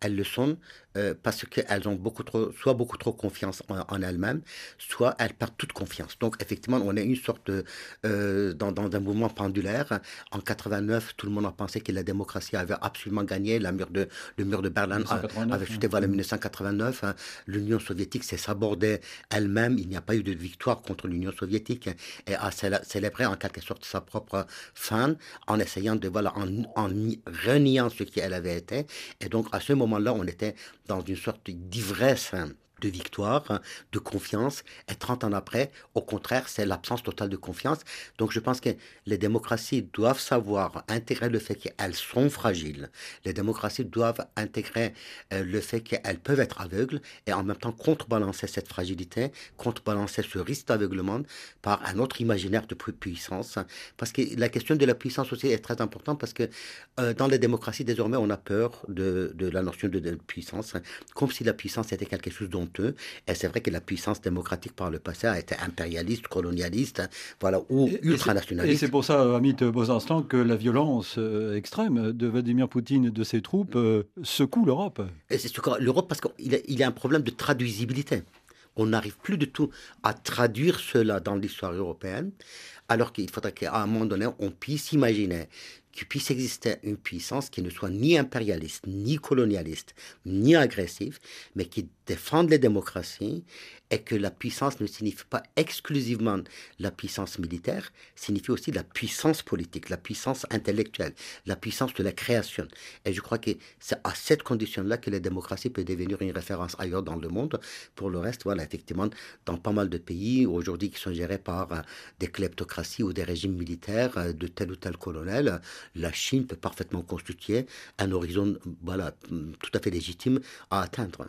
Elles le sont euh, parce qu'elles ont beaucoup trop, soit beaucoup trop confiance en, elles-mêmes, soit elles perdent toute confiance. Donc effectivement, on est une sorte de, euh, dans, un mouvement pendulaire. En 89, tout le monde a pensé que la démocratie avait absolument gagné. La mur de, le mur de Berlin avait chuté voilà 1989. Hein. L'Union soviétique s'est sabordée elle-même. Il n'y a pas eu de victoire contre l'Union soviétique et a célébré en quelque sorte sa propre fin en essayant de voilà en, en reniant ce qu'elle avait été. Et donc à ce moment-là, on était dans une sorte d'ivresse hein, de victoire, de confiance. Et 30 ans après, au contraire, c'est l'absence totale de confiance. Donc je pense que les démocraties doivent savoir intégrer le fait qu'elles sont fragiles. Les démocraties doivent intégrer euh, le fait qu'elles peuvent être aveugles et en même temps contrebalancer cette fragilité, contrebalancer ce risque d'aveuglement par un autre imaginaire de puissance. Parce que la question de la puissance aussi est très importante parce que euh, dans les démocraties, désormais, on a peur de, de la notion de, de puissance, comme si la puissance était quelque chose dont et c'est vrai que la puissance démocratique par le passé a été impérialiste, colonialiste, hein, voilà, ou ultranationaliste. Et c'est pour ça, Amit Bozinstan, que la violence euh, extrême de Vladimir Poutine et de ses troupes euh, secoue l'Europe. Et c'est l'Europe parce qu'il y a un problème de traduisibilité. On n'arrive plus du tout à traduire cela dans l'histoire européenne, alors qu'il faudrait qu'à un moment donné, on puisse imaginer qu'il puisse exister une puissance qui ne soit ni impérialiste, ni colonialiste, ni agressive, mais qui défende les démocraties et que la puissance ne signifie pas exclusivement la puissance militaire, signifie aussi la puissance politique, la puissance intellectuelle, la puissance de la création. Et je crois que c'est à cette condition-là que la démocratie peut devenir une référence ailleurs dans le monde. Pour le reste, voilà, effectivement, dans pas mal de pays aujourd'hui qui sont gérés par euh, des kleptocraties ou des régimes militaires euh, de tel ou tel colonel, la Chine peut parfaitement constituer un horizon voilà, tout à fait légitime à atteindre.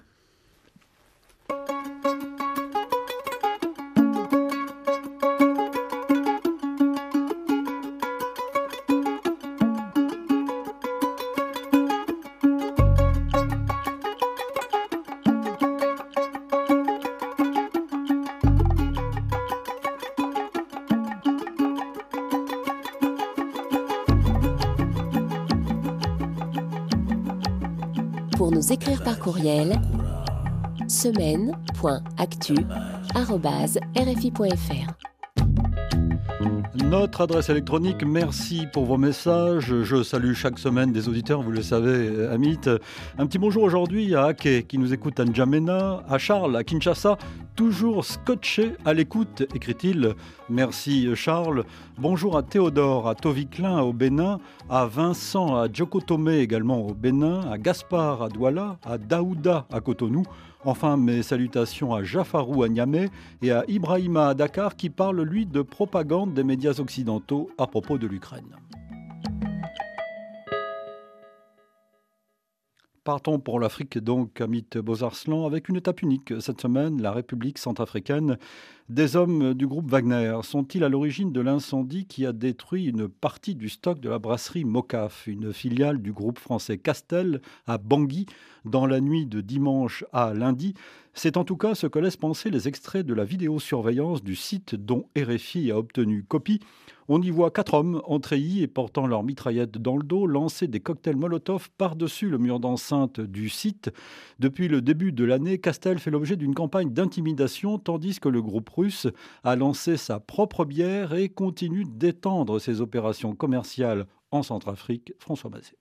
Courriel, semaine.actu.rfi.fr. Notre adresse électronique, merci pour vos messages. Je salue chaque semaine des auditeurs, vous le savez, Amit. Un petit bonjour aujourd'hui à Ake qui nous écoute à N'Djamena, à Charles à Kinshasa, toujours scotché à l'écoute, écrit-il. Merci Charles. Bonjour à Théodore, à Toviklin au Bénin, à Vincent à Djokotome également au Bénin, à Gaspard à Douala, à Daouda à Cotonou. Enfin, mes salutations à Jafarou à Niamey et à Ibrahima à Dakar qui parle, lui, de propagande des médias occidentaux à propos de l'Ukraine. Partons pour l'Afrique donc, Amit Bozarslan, avec une étape unique cette semaine, la République centrafricaine. Des hommes du groupe Wagner sont-ils à l'origine de l'incendie qui a détruit une partie du stock de la brasserie Mocaf, une filiale du groupe français Castel à Bangui, dans la nuit de dimanche à lundi? C'est en tout cas ce que laissent penser les extraits de la vidéosurveillance du site dont RFI a obtenu copie. On y voit quatre hommes en treillis et portant leur mitraillette dans le dos lancer des cocktails Molotov par-dessus le mur d'enceinte du site. Depuis le début de l'année, Castel fait l'objet d'une campagne d'intimidation tandis que le groupe russe a lancé sa propre bière et continue d'étendre ses opérations commerciales en Centrafrique. François Mazet.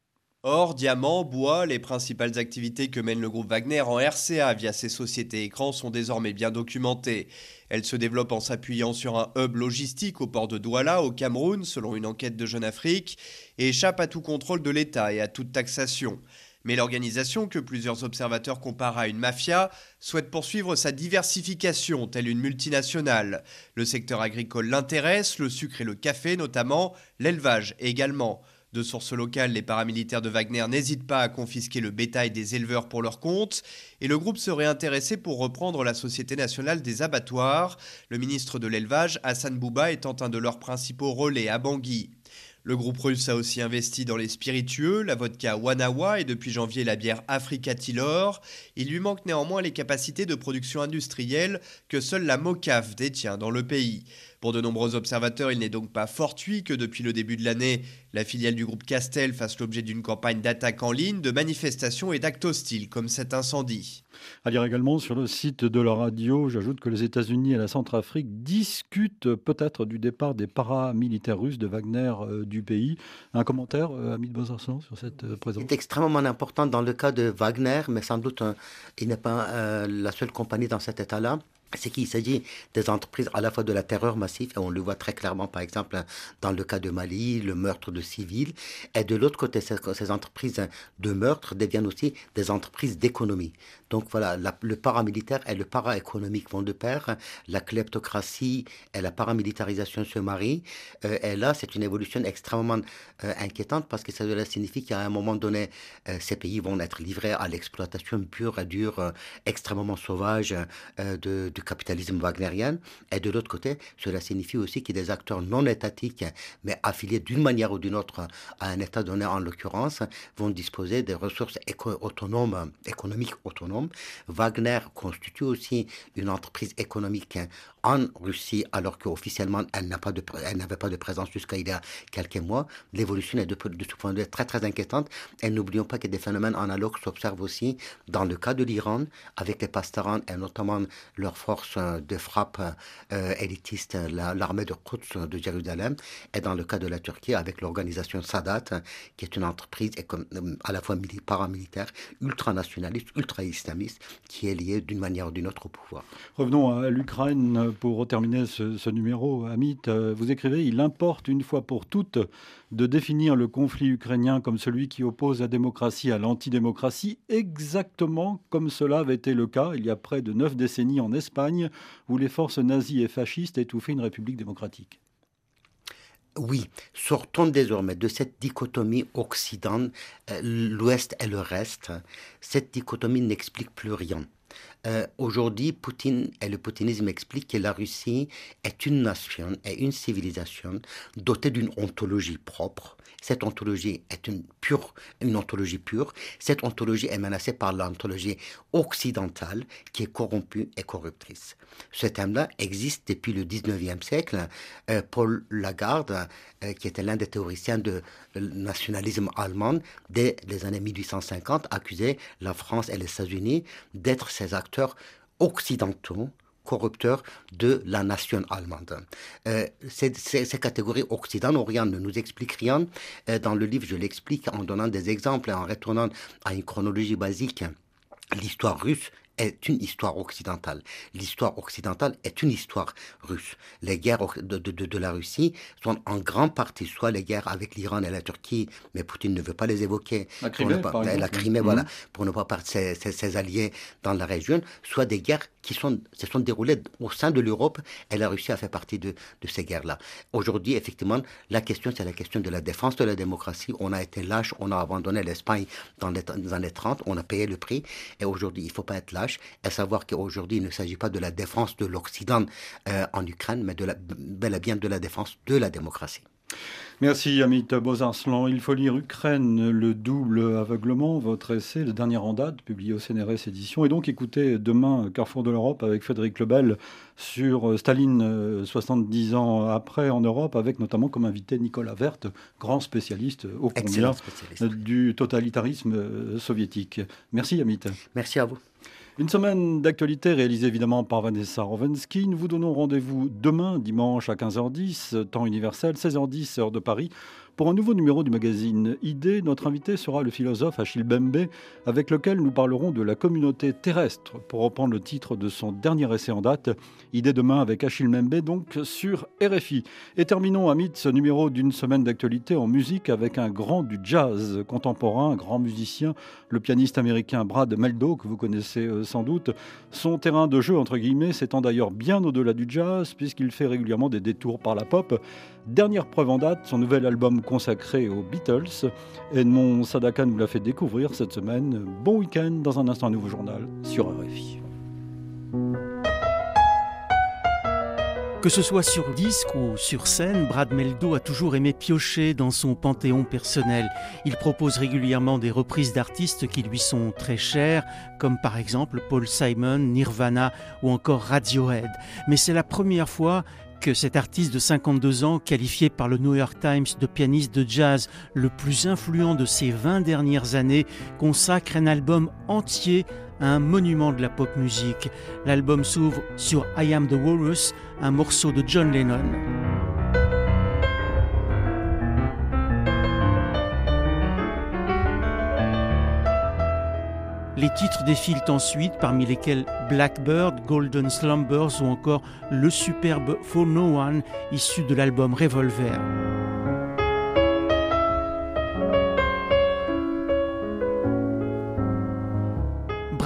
Or, diamants, bois, les principales activités que mène le groupe Wagner en RCA via ses sociétés écrans sont désormais bien documentées. Elles se développent en s'appuyant sur un hub logistique au port de Douala, au Cameroun, selon une enquête de Jeune Afrique, et échappent à tout contrôle de l'État et à toute taxation. Mais l'organisation, que plusieurs observateurs comparent à une mafia, souhaite poursuivre sa diversification, telle une multinationale. Le secteur agricole l'intéresse, le sucre et le café notamment, l'élevage également. De sources locales, les paramilitaires de Wagner n'hésitent pas à confisquer le bétail des éleveurs pour leur compte, et le groupe serait intéressé pour reprendre la Société nationale des abattoirs, le ministre de l'élevage, Hassan Bouba, étant un de leurs principaux relais à Bangui. Le groupe russe a aussi investi dans les spiritueux, la vodka Wanawa et depuis janvier la bière Africa Tilor. Il lui manque néanmoins les capacités de production industrielle que seule la Mocaf détient dans le pays. Pour de nombreux observateurs, il n'est donc pas fortuit que depuis le début de l'année, la filiale du groupe Castel fasse l'objet d'une campagne d'attaques en ligne, de manifestations et d'actes hostiles comme cet incendie. À lire également sur le site de la radio, j'ajoute que les États-Unis et la Centrafrique discutent peut-être du départ des paramilitaires russes de Wagner euh, du pays. Un commentaire, euh, Amit Bozarsan, sur cette euh, présence? C'est extrêmement important dans le cas de Wagner, mais sans doute il n'est pas la seule compagnie dans cet état-là c'est qu'il s'agit des entreprises à la fois de la terreur massive, et on le voit très clairement par exemple dans le cas de Mali, le meurtre de civils, et de l'autre côté, ces entreprises de meurtre deviennent aussi des entreprises d'économie. Donc voilà, le paramilitaire et le para-économique vont de pair, la kleptocratie et la paramilitarisation se marient, euh, et là c'est une évolution extrêmement euh, inquiétante parce que ça signifie qu'à un moment donné, euh, ces pays vont être livrés à l'exploitation pure et dure, extrêmement sauvage du capitalisme wagnérien. Et de l'autre côté, cela signifie aussi que des acteurs non étatiques, mais affiliés d'une manière ou d'une autre à un État donné en l'occurrence, vont disposer des ressources autonomes, économiques autonomes. Wagner constitue aussi une entreprise économique en Russie, alors qu'officiellement, elle n'avait pas, de, présence jusqu'à il y a quelques mois. L'évolution est de, de, ce point de vue très très inquiétante. Et n'oublions pas que des phénomènes analogues s'observent aussi dans le cas de l'Iran, avec les pastarans et notamment leurs forces de frappe euh, élitistes, l'armée de Quds de Jérusalem, et dans le cas de la Turquie, avec l'organisation Sadat, qui est une entreprise à la fois paramilitaire, ultranationaliste, qui est liée d'une manière ou d'une autre au pouvoir. Revenons à l'Ukraine pour terminer ce, numéro, Amit, euh, vous écrivez Il importe une fois pour toutes de définir le conflit ukrainien comme celui qui oppose la démocratie à l'antidémocratie, exactement comme cela avait été le cas il y a près de neuf décennies en Espagne, où les forces nazies et fascistes étouffaient une république démocratique. Oui, sortons désormais de cette dichotomie Occident, euh, l'Ouest et le reste. Cette dichotomie n'explique plus rien. Euh, aujourd'hui, Poutine et le poutinisme expliquent que la Russie est une nation et une civilisation dotée d'une ontologie propre. Cette ontologie est une pure, une ontologie pure. Cette ontologie est menacée par l'ontologie occidentale qui est corrompue et corruptrice. Ce thème-là existe depuis le 19e siècle. Euh, Paul Lagarde, euh, qui était l'un des théoriciens de nationalisme allemand, dès les années 1850, accusait la France et les États-Unis d'être ces acteurs occidentaux corrupteur de la nation allemande. Euh, ces, catégories Occident-Orient ne nous expliquent rien. Euh, dans le livre, je l'explique en donnant des exemples et en retournant à une chronologie basique. L'histoire russe est une histoire occidentale. L'histoire occidentale est une histoire russe. Les guerres de, de, de, la Russie sont en grande partie soit les guerres avec l'Iran et la Turquie, mais Poutine ne veut pas les évoquer. La Crimée, par la Crimée voilà, pour ne pas perdre ses, ses, alliés dans la région, soit des guerres qui sont, se sont déroulées au sein de l'Europe et la Russie a fait partie de, ces guerres-là. Aujourd'hui, effectivement, la question, c'est la question de la défense de la démocratie. On a été lâche, on a abandonné l'Espagne dans les, années 30, on a payé le prix et aujourd'hui, il ne faut pas être lâche et savoir qu'aujourd'hui, il ne s'agit pas de la défense de l'Occident euh, en Ukraine, mais bel et bien de la défense de la démocratie. Merci Amit Bozarslan. Il faut lire Ukraine, le double aveuglement, votre essai, le dernier en date, publié au CNRS édition. Et donc écoutez demain Carrefour de l'Europe avec Frédéric Lebel sur euh, Staline 70 euh, ans après en Europe, avec notamment comme invité Nicolas Vert, grand spécialiste au combien du totalitarisme soviétique. Merci Amit. Merci à vous. Une semaine d'actualité réalisée évidemment par Vanessa Rovensky. Nous vous donnons rendez-vous demain, dimanche à 15h10, temps universel, 16h10, heure de Paris, pour un nouveau numéro du magazine Idée, notre invité sera le philosophe Achille Bembe, avec lequel nous parlerons de la communauté terrestre, pour reprendre le titre de son dernier essai en date. Idée demain avec Achille Bembe, donc sur RFI. Et terminons, Amit, ce numéro d'une semaine d'actualité en musique avec un grand du jazz contemporain, un grand musicien, le pianiste américain Brad Meldo, que vous connaissez euh, sans doute. Son terrain de jeu, entre guillemets, s'étend d'ailleurs bien au-delà du jazz, puisqu'il fait régulièrement des détours par la pop. Dernière preuve en date, son nouvel album consacré aux Beatles. Edmond Sadaka nous l'a fait découvrir cette semaine. Bon week-end, dans un instant, nouveau journal sur RFI. Que ce soit sur disque ou sur scène, Brad Meldo a toujours aimé piocher dans son panthéon personnel. Il propose régulièrement des reprises d'artistes qui lui sont très chers, comme par exemple Paul Simon, Nirvana ou encore Radiohead. Mais c'est la première fois cet artiste de 52 ans, qualifié par le New York Times de pianiste de jazz le plus influent de ces 20 dernières années, consacre un album entier à un monument de la pop musique. L'album s'ouvre sur I Am the Walrus, un morceau de John Lennon. Les titres défilent ensuite, parmi lesquels Blackbird, Golden Slumbers ou encore le superbe For No One, issu de l'album Revolver.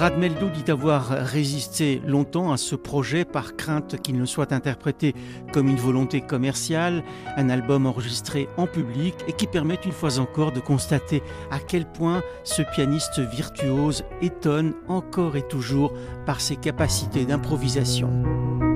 Brad dit avoir résisté longtemps à ce projet par crainte qu'il ne soit interprété comme une volonté commerciale, un album enregistré en public et qui permet une fois encore de constater à quel point ce pianiste virtuose étonne encore et toujours par ses capacités d'improvisation.